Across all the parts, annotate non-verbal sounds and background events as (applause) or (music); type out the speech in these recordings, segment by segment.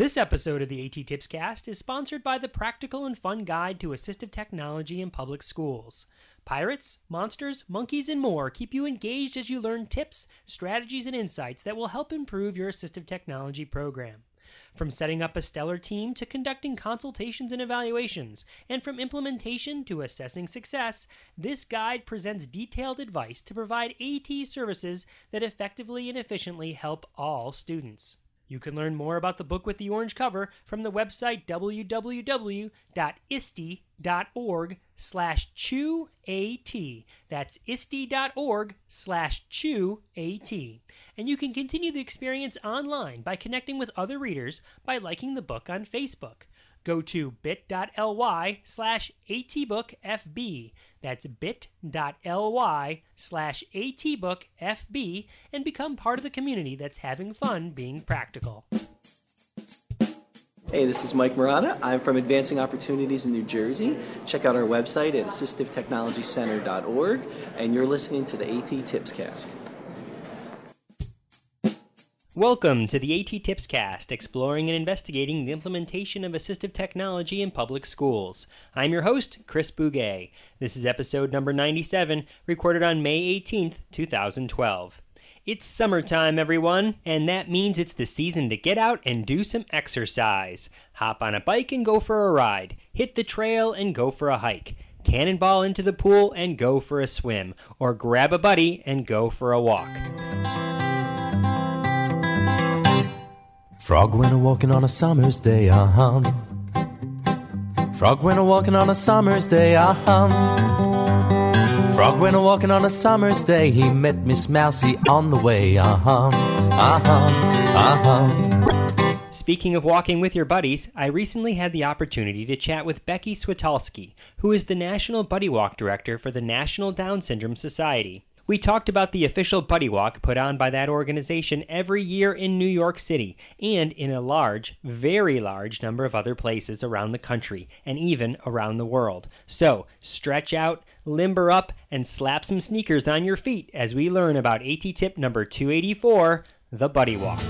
This episode of the AT Tips Cast is sponsored by the Practical and Fun Guide to Assistive Technology in Public Schools. Pirates, monsters, monkeys, and more keep you engaged as you learn tips, strategies, and insights that will help improve your assistive technology program. From setting up a stellar team to conducting consultations and evaluations, and from implementation to assessing success, this guide presents detailed advice to provide AT services that effectively and efficiently help all students. You can learn more about the book with the orange cover from the website www.iste.org slash chew-at. That's iste.org slash chew-at. And you can continue the experience online by connecting with other readers by liking the book on Facebook go to bit.ly slash atbookfb. That's bit.ly slash atbookfb and become part of the community that's having fun being practical. Hey, this is Mike Murata. I'm from Advancing Opportunities in New Jersey. Check out our website at assistivetechnologycenter.org, and you're listening to the AT Tips Cast. Welcome to the AT Tips Cast, exploring and investigating the implementation of assistive technology in public schools. I'm your host, Chris Bugaj. This is episode number 97, recorded on May 18th, 2012. It's summertime, everyone, and that means it's the season to get out and do some exercise. Hop on a bike and go for a ride, hit the trail and go for a hike, cannonball into the pool and go for a swim, or grab a buddy and go for a walk. Frog went a walking on a summer's day, uh huh. Frog went a walking on a summer's day, uh huh. Frog went a walking on a summer's day. He met Miss Mousy on the way, uh huh, uh huh, uh huh. Speaking of walking with your buddies, I recently had the opportunity to chat with Becky Switalski, who is the National Buddy Walk Director for the National Down Syndrome Society. We talked about the official Buddy Walk put on by that organization every year in New York City and in a large, very large number of other places around the country and even around the world. So, stretch out, limber up, and slap some sneakers on your feet as we learn about AT tip number 284 the Buddy Walk.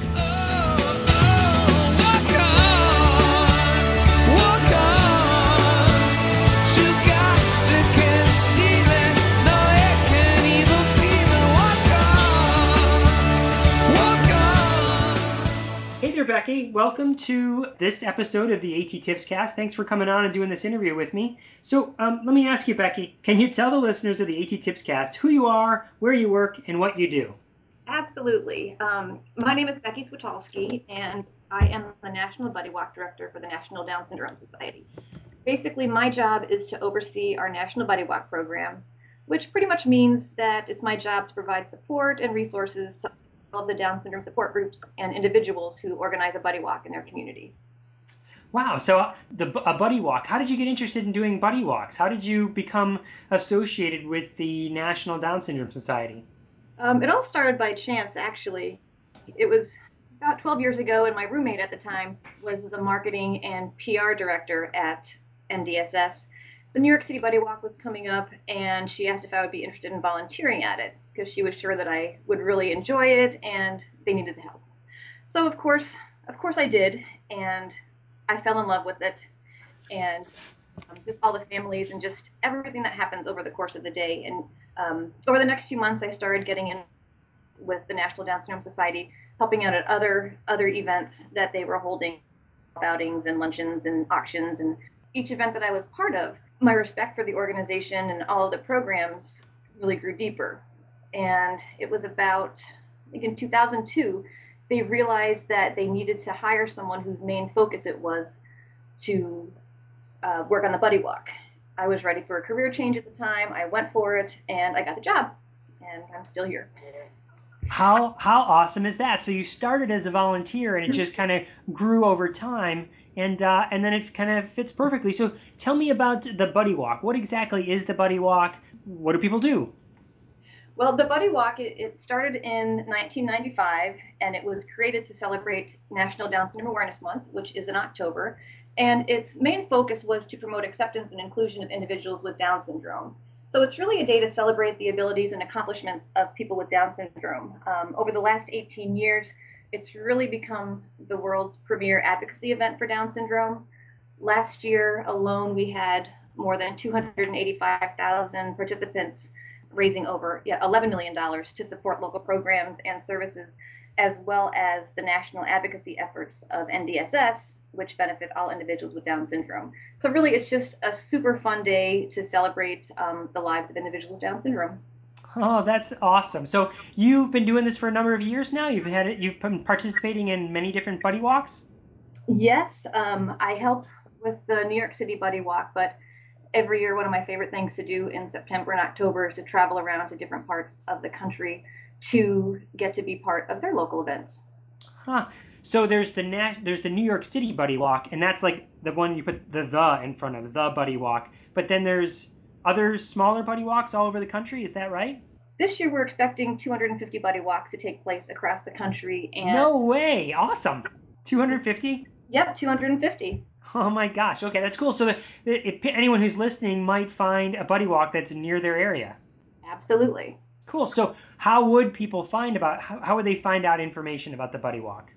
Becky. Welcome to this episode of the AT Tips Cast. Thanks for coming on and doing this interview with me. So, um, let me ask you, Becky, can you tell the listeners of the AT Tips Cast who you are, where you work, and what you do? Absolutely. Um, my name is Becky Switalski, and I am the National Buddy Walk Director for the National Down Syndrome Society. Basically, my job is to oversee our National Buddy Walk program, which pretty much means that it's my job to provide support and resources to of the Down syndrome support groups and individuals who organize a buddy walk in their community. Wow. So, uh, the a buddy walk. How did you get interested in doing buddy walks? How did you become associated with the National Down Syndrome Society? Um, it all started by chance, actually. It was about 12 years ago, and my roommate at the time was the marketing and PR director at NDSS. The New York City Buddy Walk was coming up, and she asked if I would be interested in volunteering at it because she was sure that I would really enjoy it and they needed the help. So of course, of course I did, and I fell in love with it, and um, just all the families and just everything that happens over the course of the day. And um, over the next few months, I started getting in with the National Down Syndrome Society, helping out at other other events that they were holding, outings and luncheons and auctions, and each event that I was part of, my respect for the organization and all of the programs really grew deeper and it was about I think in 2002 they realized that they needed to hire someone whose main focus it was to uh, work on the buddy walk. I was ready for a career change at the time. I went for it and I got the job, and I'm still here. How how awesome is that? So you started as a volunteer and it just kind of grew over time, and uh, and then it kind of fits perfectly. So tell me about the buddy walk. What exactly is the buddy walk? What do people do? Well, the Buddy Walk, it, it, started in 1995 and it was created to celebrate National Down Syndrome Awareness Month, which is in October. And its main focus was to promote acceptance and inclusion of individuals with Down syndrome. So it's really a day to celebrate the abilities and accomplishments of people with Down syndrome. Um, over the last 18 years, It's really become the world's premier advocacy event for Down syndrome. Last year alone, we had more than 285,000 participants raising over yeah, $11 million to support local programs and services, as well as the national advocacy efforts of NDSS, which benefit all individuals with Down syndrome. So, really, it's just a super fun day to celebrate um, the lives of individuals with Down syndrome. Oh, that's awesome. So, you've been doing this for a number of years now? You've had it, you've been participating in many different buddy walks? Yes, um, I help with the New York City Buddy Walk, but every year one of my favorite things to do in September and October is to travel around to different parts of the country to get to be part of their local events. Huh. So there's the nat- there's the New York City Buddy Walk, and that's like the one you put the the in front of the Buddy Walk. But then there's other smaller buddy walks all over the country. Is that right? This year we're expecting 250 buddy walks to take place across the country. And no way! Awesome. 250. Yep, 250. Oh my gosh. Okay, that's cool. So the, if anyone who's listening might find a buddy walk that's near their area. Absolutely. Cool. So how would people find about how, how would they find out information about the buddy walk?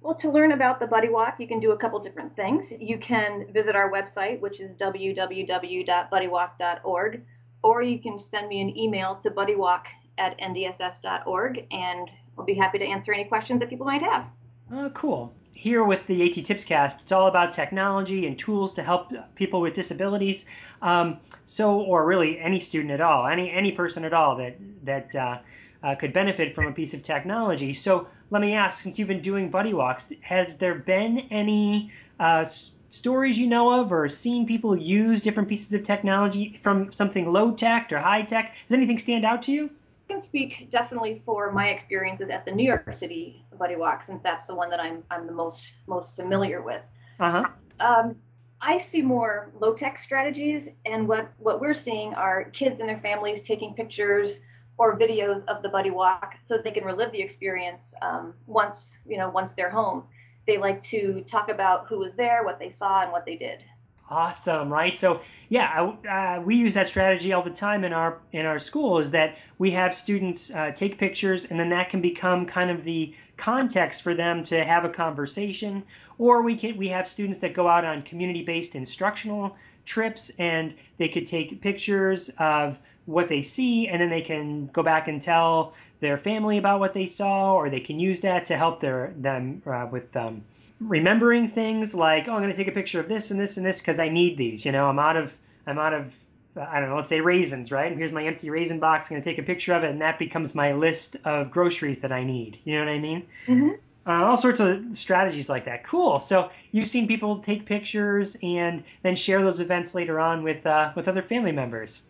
Well, to learn about the Buddy Walk, you can do a couple different things. You can visit our website, which is www.buddywalk.org, or you can send me an email to buddywalk at ndss.org, and we'll be happy to answer any questions that people might have. Oh, cool here with the AT Tips Cast, it's all about technology and tools to help people with disabilities. Um, so, or really any student at all, any any person at all that that uh, uh, could benefit from a piece of technology. So, let me ask, since you've been doing buddy walks, has there been any uh, stories you know of, or seen people use different pieces of technology from something low tech or high tech? Does anything stand out to you? I can speak definitely for my experiences at the New York City Buddy Walk, since that's the one that I'm I'm the most most familiar with. Uh-huh. Um, I see more low tech strategies, and what what we're seeing are kids and their families taking pictures or videos of the Buddy Walk so that they can relive the experience um, once you know once they're home. They like to talk about who was there, what they saw, and what they did. Awesome, right? So yeah, uh, we use that strategy all the time in our in our school. Is that we have students uh, take pictures, and then that can become kind of the context for them to have a conversation. Or we can we have students that go out on community-based instructional trips, and they could take pictures of what they see, and then they can go back and tell their family about what they saw, or they can use that to help their them uh, with um, remembering things like, oh, I'm going to take a picture of this and this and this because I need these. You know, I'm out of I'm out of I don't know, let's say raisins, right? And here's my empty raisin box. I'm going to take a picture of it, and that becomes my list of groceries that I need. You know what I mean? Mm-hmm. Uh, all sorts of strategies like that. Cool. So you've seen people take pictures and then share those events later on with uh, with other family members.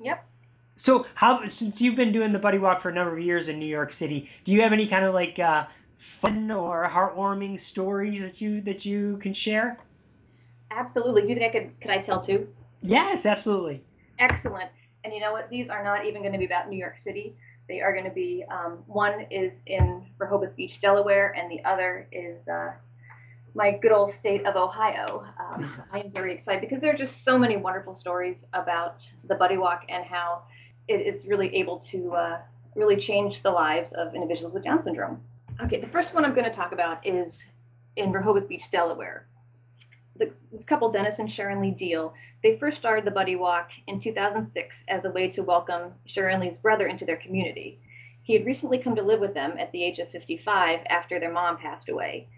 Yep. So how since you've been doing the buddy walk for a number of years in New York City, do you have any kind of like uh, fun or heartwarming stories that you that you can share? Absolutely. Do you think I could could I tell too? Yes, absolutely. Excellent. And you know what? These are not even going to be about New York City. They are going to be um, one is in Rehoboth Beach, Delaware, and the other is uh, my good old state of Ohio. Um, I am very excited because there are just so many wonderful stories about the Buddy Walk and how it is really able to uh, really change the lives of individuals with Down syndrome. Okay, the first one I'm going to talk about is in Rehoboth Beach, Delaware. The, this couple, Dennis and Sharon Lee Deal, they first started the Buddy Walk in 2006 as a way to welcome Sharon Lee's brother into their community. He had recently come to live with them at the age of 55 after their mom passed away.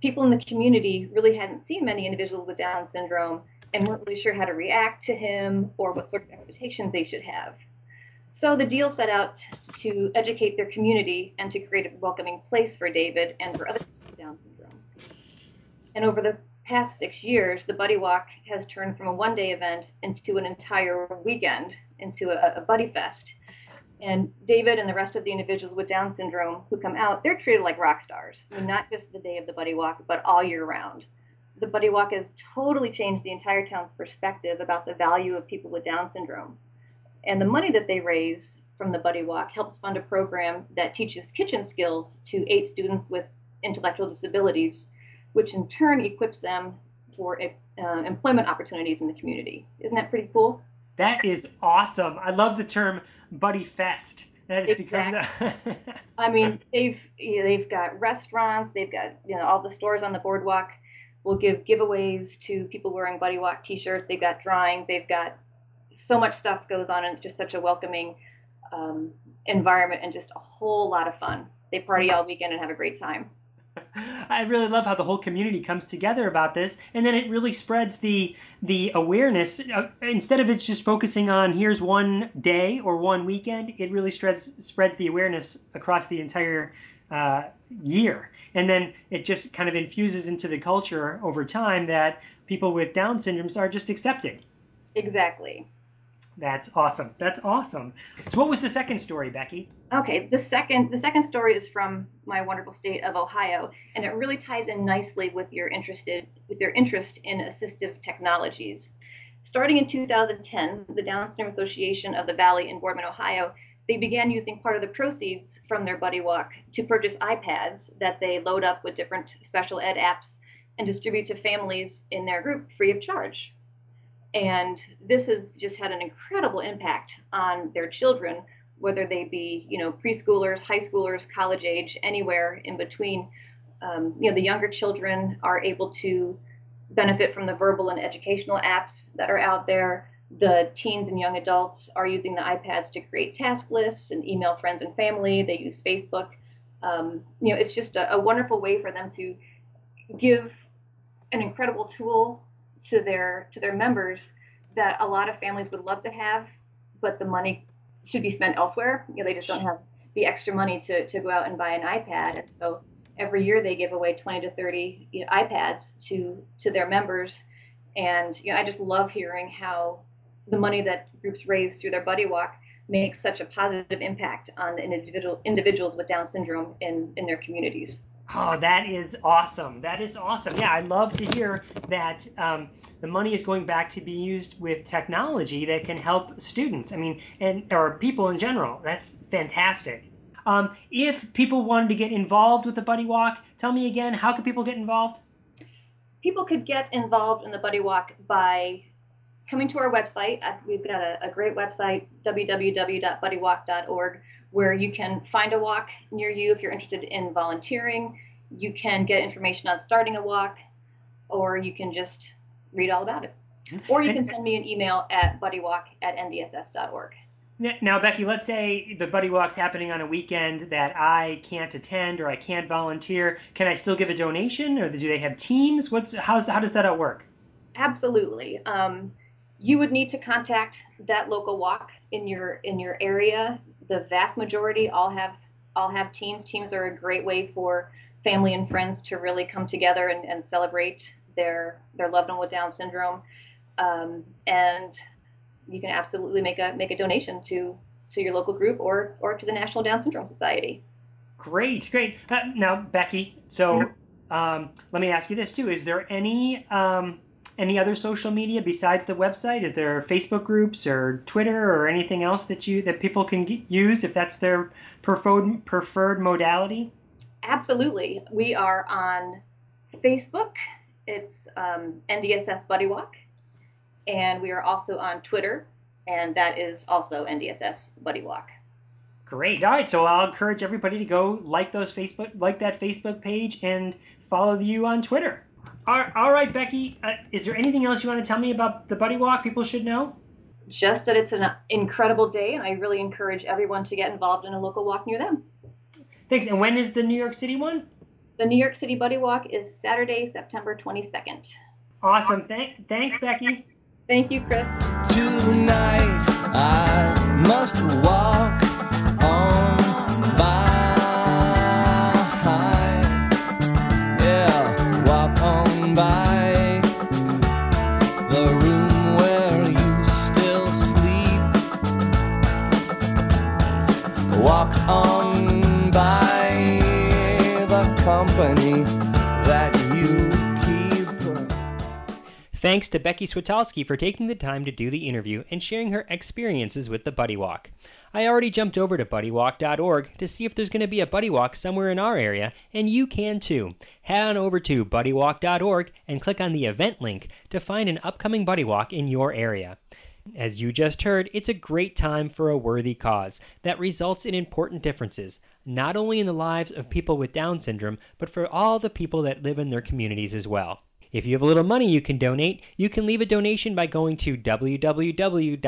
People in the community really hadn't seen many individuals with Down syndrome and weren't really sure how to react to him or what sort of expectations they should have. So the Deal set out to educate their community and to create a welcoming place for David and for other people with Down syndrome. And over the past six years, the Buddy Walk has turned from a one day event into an entire weekend, into a, a Buddy Fest. And David and the rest of the individuals with Down syndrome who come out, they're treated like rock stars. I mean, not just the day of the Buddy Walk, but all year round. The Buddy Walk has totally changed the entire town's perspective about the value of people with Down syndrome. And the money that they raise from the Buddy Walk helps fund a program that teaches kitchen skills to eight students with intellectual disabilities, which in turn equips them for uh, employment opportunities in the community. Isn't that pretty cool? That is awesome. I love the term Buddy Fest. That become Exactly. the (laughs) I mean, they've you know, they've got restaurants, they've got you know all the stores on the boardwalk will give giveaways to people wearing Buddy Walk T-shirts. They've got drawings, they've got so much stuff goes on, and it's just such a welcoming um, environment and just a whole lot of fun. They party all weekend and have a great time. I really love how the whole community comes together about this, and then it really spreads the the awareness. Uh, instead of it just focusing on here's one day or one weekend, it really spreads spreads the awareness across the entire uh, year, and then it just kind of infuses into the culture over time that people with Down syndromes are just accepted. Exactly. That's awesome. That's awesome. So, what was the second story, Becky? Okay, the second the second story is from my wonderful state of Ohio, and it really ties in nicely with your interested with your interest in assistive technologies. Starting in 2010, the Down Syndrome Association of the Valley in Boardman, Ohio, they began using part of the proceeds from their Buddy Walk to purchase iPads that they load up with different special ed apps and distribute to families in their group free of charge. And this has just had an incredible impact on their children, whether they be, you know, preschoolers, high schoolers, college age, anywhere in between. Um, you know, the younger children are able to benefit from the verbal and educational apps that are out there. The teens and young adults are using the iPads to create task lists and email friends and family. They use Facebook. Um, you know, it's just a, a wonderful way for them to give an incredible tool to their to their members that a lot of families would love to have, but the money should be spent elsewhere. You know, they just don't have the extra money to, to go out and buy an iPad. And so every year they give away 20 to 30 you know, iPads to to their members. And you know, I just love hearing how the money that groups raise through their Buddy Walk makes such a positive impact on individual individuals with Down syndrome in in their communities. Oh, that is awesome. That is awesome. Yeah, I love to hear that um, the money is going back to be used with technology that can help students. I mean, and or people in general. That's fantastic. Um, if people wanted to get involved with the Buddy Walk, tell me again, how can people get involved? People could get involved in the Buddy Walk by coming to our website. Uh, We've got a, a great website, www.buddywalk.org, where you can find a walk near you if you're interested in volunteering. You can get information on starting a walk, or you can just read all about it. Or you can send me an email at buddywalk at ndss.org. Now, Becky, let's say the Buddy Walk's happening on a weekend that I can't attend or I can't volunteer. Can I still give a donation, or do they have teams? What's how's how does that all work? Absolutely. Um, you would need to contact that local walk in your in your area. The vast majority all have all have teams. Teams are a great way for family and friends to really come together and, and celebrate their their loved one with Down syndrome. Um, and you can absolutely make a make a donation to to your local group or or to the National Down Syndrome Society. Great, great. Uh, now, Becky, so um, let me ask you this too: Is there any um, any other social media besides the website? Is there Facebook groups or Twitter or anything else that you that people can use if that's their preferred preferred modality? Absolutely. We are on Facebook. It's um, NDSS Buddy Walk. And we are also on Twitter, and that is also NDSS Buddy Walk. Great. All right. So I'll encourage everybody to go like those Facebook, like that Facebook page, and follow you on Twitter. All all right, Becky. Uh, is there anything else you want to tell me about the Buddy Walk? People should know. Just that it's an incredible day, and I really encourage everyone to get involved in a local walk near them. Thanks. And when is the New York City one? The New York City Buddy Walk is Saturday, September 22nd. Awesome. Thank, thanks, Becky. Thank you, Chris. Tonight I must walk Thanks to Becky Switalski for taking the time to do the interview and sharing her experiences with the Buddy Walk. I already jumped over to buddywalk.org to see if there's going to be a Buddy Walk somewhere in our area, and you can too. Head on over to buddywalk.org and click on the event link to find an upcoming Buddy Walk in your area. As you just heard, it's a great time for a worthy cause that results in important differences, not only in the lives of people with Down syndrome, but for all the people that live in their communities as well. If you have a little money you can donate, you can leave a donation by going to www.ndss.org.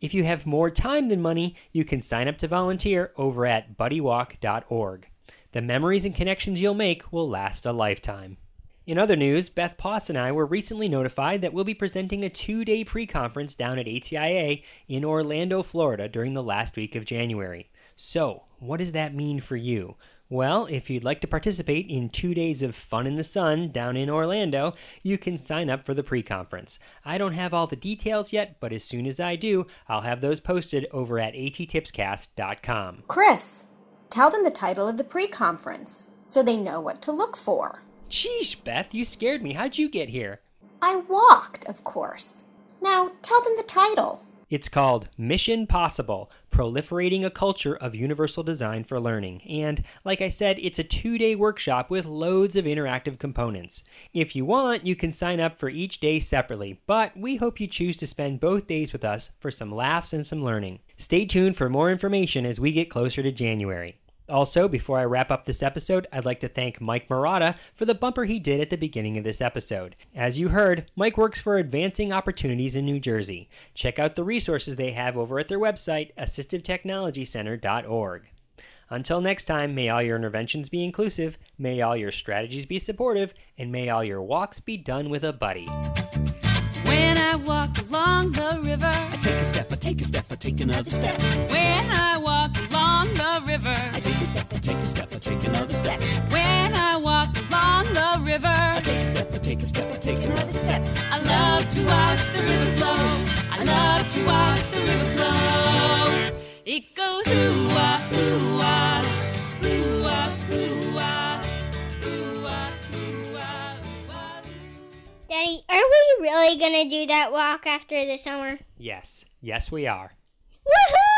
If you have more time than money, you can sign up to volunteer over at buddywalk.org. The memories and connections you'll make will last a lifetime. In other news, Beth Poss and I were recently notified that we'll be presenting a two day pre conference down at ATIA in Orlando, Florida during the last week of January. So, what does that mean for you? Well, if you'd like to participate in two days of fun in the sun down in Orlando, you can sign up for the pre conference. I don't have all the details yet, but as soon as I do, I'll have those posted over at attipscast.com. Chris, tell them the title of the pre conference so they know what to look for. Sheesh, Beth, you scared me. How'd you get here? I walked, of course. Now tell them the title. It's called Mission Possible Proliferating a Culture of Universal Design for Learning. And, like I said, it's a two day workshop with loads of interactive components. If you want, you can sign up for each day separately, but we hope you choose to spend both days with us for some laughs and some learning. Stay tuned for more information as we get closer to January. Also, before I wrap up this episode, I'd like to thank Mike Murata for the bumper he did at the beginning of this episode. As you heard, Mike works for Advancing Opportunities in New Jersey. Check out the resources they have over at their website, assistivetechnologycenter.org. Until next time, may all your interventions be inclusive, may all your strategies be supportive, and may all your walks be done with a buddy. When I walk along the river, I take a step, I take a step, I take another step. We really gonna do that walk after the summer? Yes, yes, we are. Woohoo!